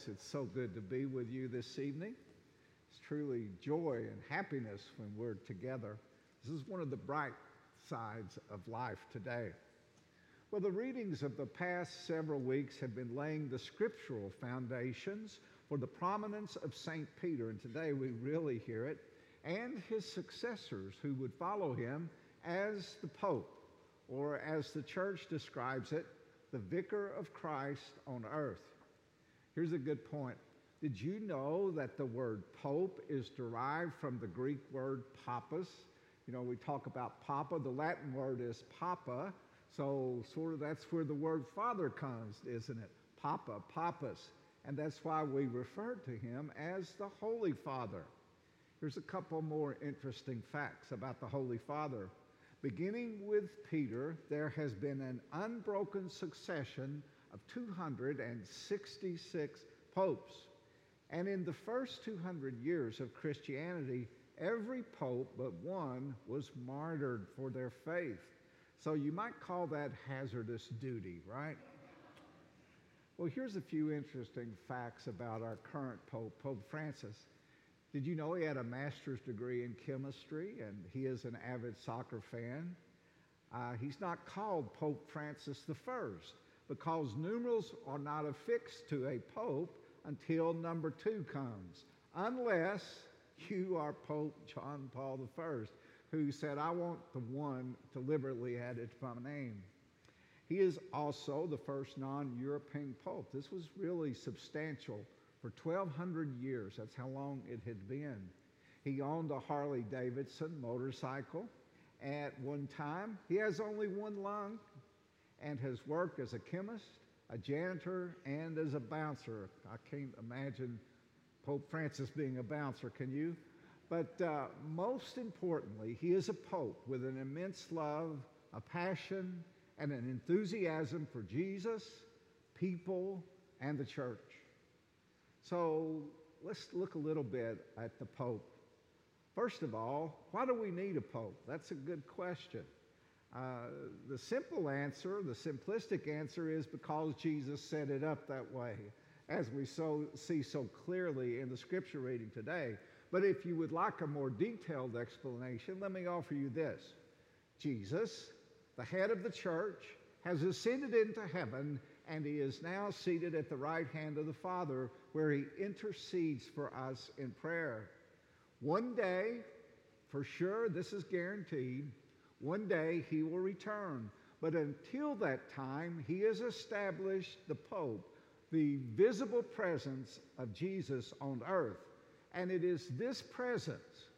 always, it's so good to be with you this evening. It's truly joy and happiness when we're together. This is one of the bright sides of life today. Well, the readings of the past several weeks have been laying the scriptural foundations for the prominence of St. Peter, and today we really hear it, and his successors who would follow him as the Pope, or as the church describes it, the vicar of Christ on earth. Here's a good point. Did you know that the word pope is derived from the Greek word papas? You know, we talk about papa, the Latin word is papa, so sort of that's where the word father comes, isn't it? Papa, papas. And that's why we refer to him as the Holy Father. Here's a couple more interesting facts about the Holy Father. Beginning with Peter, there has been an unbroken succession of 266 popes. And in the first 200 years of Christianity, every pope but one was martyred for their faith. So you might call that hazardous duty, right? Well, here's a few interesting facts about our current pope, Pope Francis. Did you know he had a master's degree in chemistry and he is an avid soccer fan? Uh, he's not called Pope Francis I because numerals are not affixed to a pope until number two comes, unless you are Pope John Paul I, who said, I want the one deliberately added to my name. He is also the first non European pope. This was really substantial for 1,200 years. That's how long it had been. He owned a Harley Davidson motorcycle at one time. He has only one lung and has worked as a chemist, a janitor, and as a bouncer. I can't imagine Pope Francis being a bouncer, can you? But uh, most importantly, he is a pope with an immense love, a passion, and an enthusiasm for Jesus, people, and the church. So let's look a little bit at the Pope. First of all, why do we need a Pope? That's a good question. Uh, the simple answer, the simplistic answer is because Jesus set it up that way, as we so, see so clearly in the scripture reading today. But if you would like a more detailed explanation, let me offer you this Jesus, the head of the church, has ascended into heaven and he is now seated at the right hand of the Father, where he intercedes for us in prayer. One day, for sure, this is guaranteed, one day he will return. But until that time, he has established the Pope, the visible presence of Jesus on earth. And it is this presence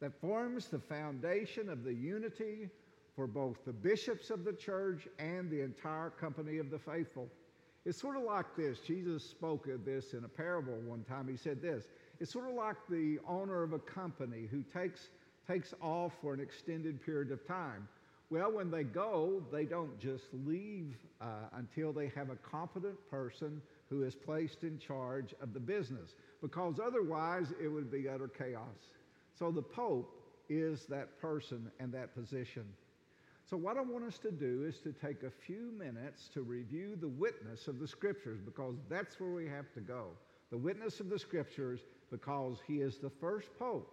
that forms the foundation of the unity for both the bishops of the church and the entire company of the faithful. It's sort of like this. Jesus spoke of this in a parable one time. He said this It's sort of like the owner of a company who takes, takes off for an extended period of time. Well, when they go, they don't just leave uh, until they have a competent person who is placed in charge of the business, because otherwise it would be utter chaos. So the Pope is that person and that position. So, what I want us to do is to take a few minutes to review the witness of the Scriptures because that's where we have to go. The witness of the Scriptures because he is the first pope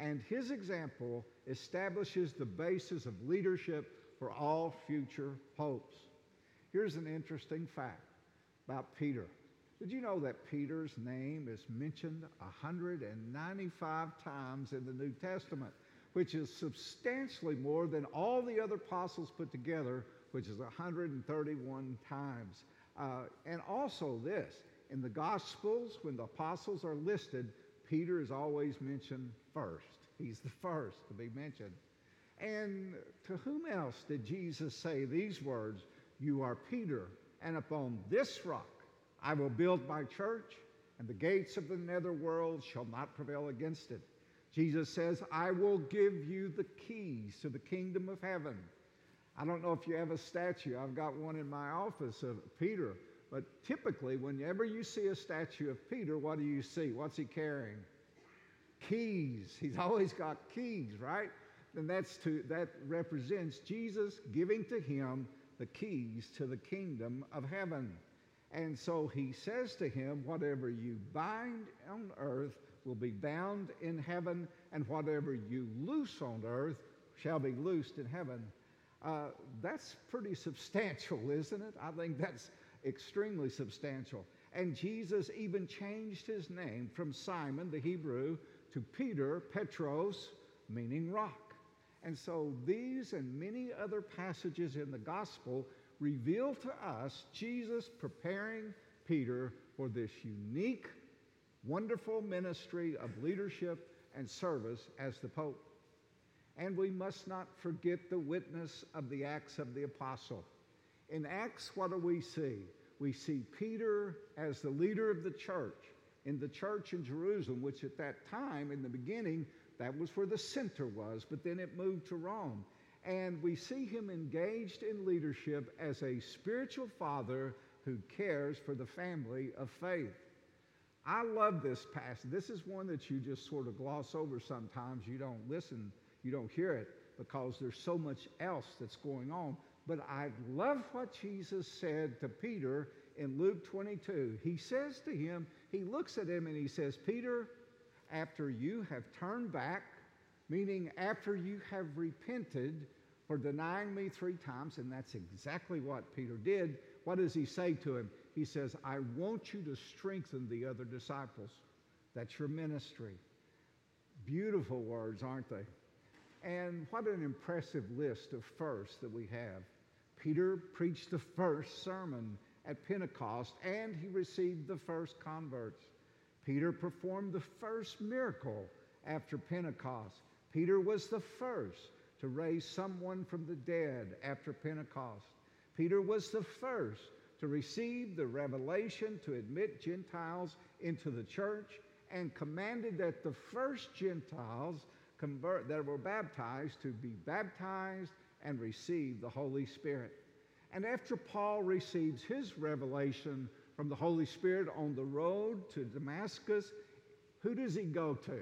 and his example establishes the basis of leadership for all future popes. Here's an interesting fact about Peter. Did you know that Peter's name is mentioned 195 times in the New Testament? which is substantially more than all the other apostles put together, which is 131 times. Uh, and also, this in the Gospels, when the apostles are listed, Peter is always mentioned first. He's the first to be mentioned. And to whom else did Jesus say these words? You are Peter, and upon this rock I will build my church, and the gates of the netherworld shall not prevail against it. Jesus says, I will give you the keys to the kingdom of heaven. I don't know if you have a statue. I've got one in my office of Peter. But typically, whenever you see a statue of Peter, what do you see? What's he carrying? Keys. He's always got keys, right? And that's to, that represents Jesus giving to him the keys to the kingdom of heaven. And so he says to him, Whatever you bind on earth will be bound in heaven, and whatever you loose on earth shall be loosed in heaven. Uh, that's pretty substantial, isn't it? I think that's extremely substantial. And Jesus even changed his name from Simon, the Hebrew, to Peter, Petros, meaning rock. And so these and many other passages in the gospel reveal to us Jesus preparing Peter for this unique, wonderful ministry of leadership and service as the Pope. And we must not forget the witness of the Acts of the Apostle. In Acts, what do we see? We see Peter as the leader of the church in the church in Jerusalem, which at that time, in the beginning, that was where the center was, but then it moved to Rome. And we see him engaged in leadership as a spiritual father who cares for the family of faith. I love this passage. This is one that you just sort of gloss over sometimes. You don't listen, you don't hear it because there's so much else that's going on. But I love what Jesus said to Peter in Luke 22. He says to him, he looks at him and he says, Peter, after you have turned back meaning after you have repented for denying me three times, and that's exactly what Peter did, what does he say to him? He says, I want you to strengthen the other disciples. That's your ministry. Beautiful words, aren't they? And what an impressive list of firsts that we have. Peter preached the first sermon at Pentecost, and he received the first converts. Peter performed the first miracle after Pentecost. Peter was the first to raise someone from the dead after Pentecost. Peter was the first to receive the revelation to admit Gentiles into the church and commanded that the first Gentiles convert, that were baptized to be baptized and receive the Holy Spirit. And after Paul receives his revelation from the Holy Spirit on the road to Damascus, who does he go to?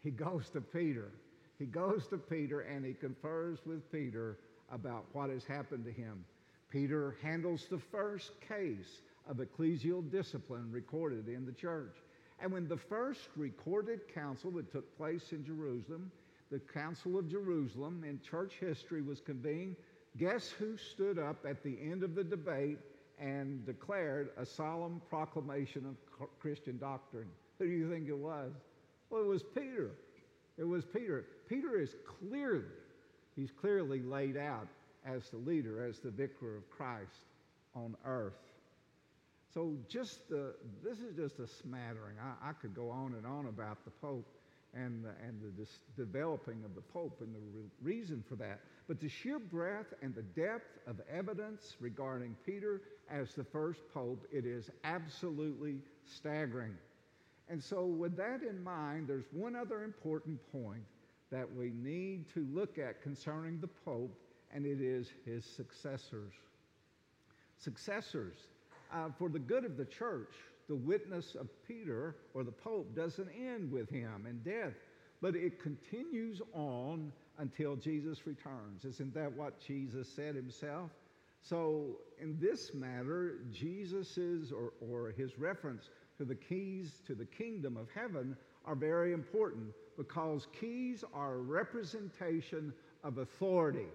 He goes to Peter. He goes to Peter and he confers with Peter about what has happened to him. Peter handles the first case of ecclesial discipline recorded in the church. And when the first recorded council that took place in Jerusalem, the Council of Jerusalem in church history was convened, guess who stood up at the end of the debate and declared a solemn proclamation of Christian doctrine? Who do you think it was? Well, it was Peter. It was Peter. Peter is clearly, he's clearly laid out as the leader, as the vicar of Christ on earth. So just the, this is just a smattering. I, I could go on and on about the Pope and the, and the dis- developing of the Pope and the re- reason for that. But the sheer breadth and the depth of evidence regarding Peter as the first Pope, it is absolutely staggering. And so, with that in mind, there's one other important point that we need to look at concerning the Pope, and it is his successors. Successors. Uh, for the good of the church, the witness of Peter or the Pope doesn't end with him in death, but it continues on until Jesus returns. Isn't that what Jesus said himself? So, in this matter, Jesus's or, or his reference to the keys to the kingdom of heaven are very important because keys are a representation of authority.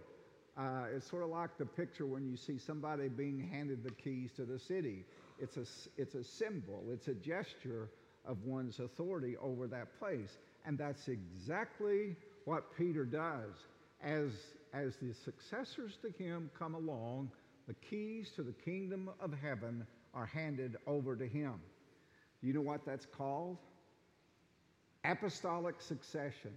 Uh, it's sort of like the picture when you see somebody being handed the keys to the city. It's a, it's a symbol, it's a gesture of one's authority over that place. And that's exactly what Peter does. As, as the successors to him come along, the keys to the kingdom of heaven are handed over to him. You know what that's called? Apostolic succession.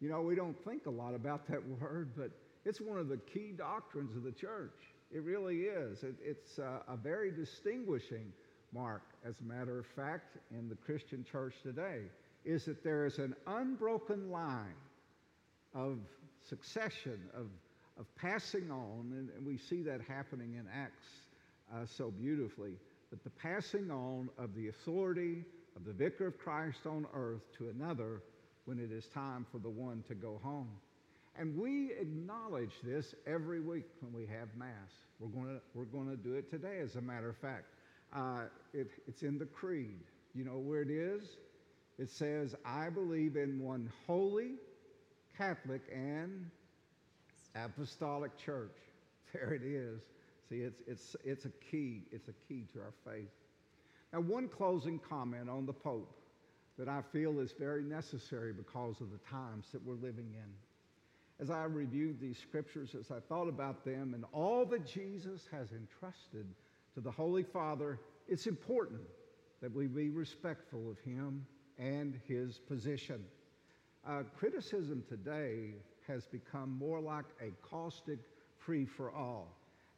You know, we don't think a lot about that word, but it's one of the key doctrines of the church. It really is. It, it's uh, a very distinguishing mark, as a matter of fact, in the Christian church today, is that there is an unbroken line of succession, of, of passing on, and, and we see that happening in Acts uh, so beautifully but the passing on of the authority of the vicar of Christ on earth to another when it is time for the one to go home. And we acknowledge this every week when we have Mass. We're going to, we're going to do it today, as a matter of fact. Uh, it, it's in the creed. You know where it is? It says, I believe in one holy, Catholic, and apostolic church. There it is. See, it's, it's, it's a key. It's a key to our faith. Now, one closing comment on the Pope that I feel is very necessary because of the times that we're living in. As I reviewed these scriptures, as I thought about them and all that Jesus has entrusted to the Holy Father, it's important that we be respectful of him and his position. Uh, criticism today has become more like a caustic free for all.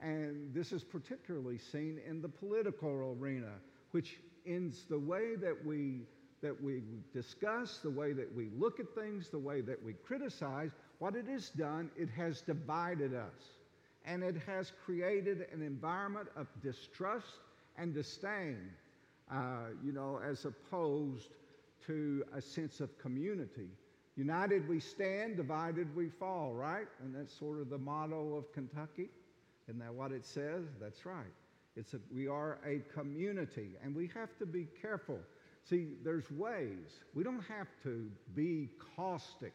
And this is particularly seen in the political arena, which ends the way that we, that we discuss, the way that we look at things, the way that we criticize. What it has done, it has divided us. And it has created an environment of distrust and disdain, uh, you know, as opposed to a sense of community. United we stand, divided we fall, right? And that's sort of the motto of Kentucky. Isn't that what it says? That's right. It's a, we are a community, and we have to be careful. See, there's ways. We don't have to be caustic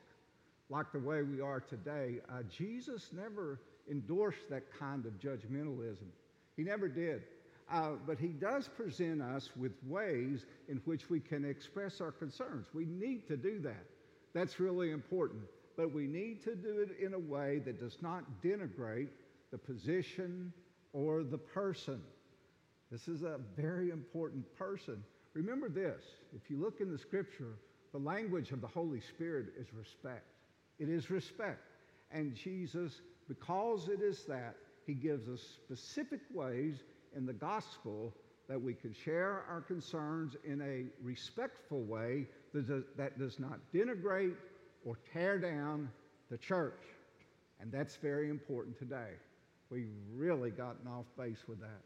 like the way we are today. Uh, Jesus never endorsed that kind of judgmentalism. He never did. Uh, but he does present us with ways in which we can express our concerns. We need to do that. That's really important. But we need to do it in a way that does not denigrate the position or the person. This is a very important person. Remember this if you look in the scripture, the language of the Holy Spirit is respect. It is respect. And Jesus, because it is that, he gives us specific ways in the gospel that we can share our concerns in a respectful way that does, not denigrate or tear down the church. And that's very important today. We've really gotten off base with that.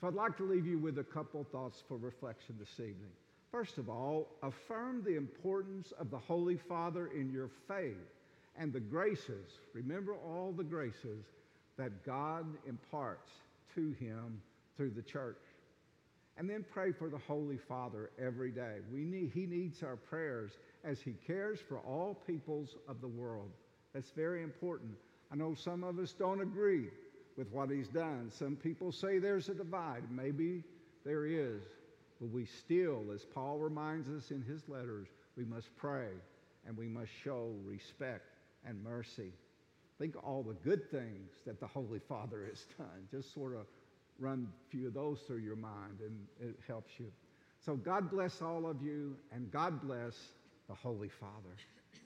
So I'd like to leave you with a couple thoughts for reflection this evening. First of all, affirm the importance of the Holy Father in your faith and the graces. Remember all the graces that God imparts to him through the church. And then pray for the Holy Father every day. We need, he needs our prayers as he cares for all peoples of the world. That's very important. I know some of us don't agree with what he's done. Some people say there's a divide. Maybe there is. But we still, as Paul reminds us in his letters, we must pray and we must show respect and mercy. Think all the good things that the Holy Father has done. Just sort of run a few of those through your mind and it helps you. So God bless all of you and God bless the Holy Father.